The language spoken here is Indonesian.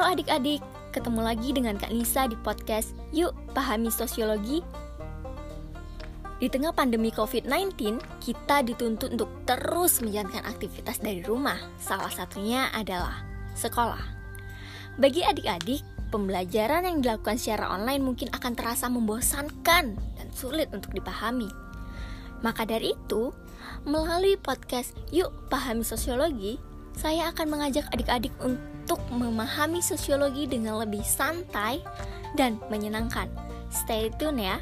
Halo adik-adik, ketemu lagi dengan Kak Nisa di podcast Yuk Pahami Sosiologi. Di tengah pandemi COVID-19, kita dituntut untuk terus menjalankan aktivitas dari rumah. Salah satunya adalah sekolah. Bagi adik-adik, pembelajaran yang dilakukan secara online mungkin akan terasa membosankan dan sulit untuk dipahami. Maka dari itu, melalui podcast Yuk Pahami Sosiologi, saya akan mengajak adik-adik untuk memahami sosiologi dengan lebih santai dan menyenangkan. Stay tune ya.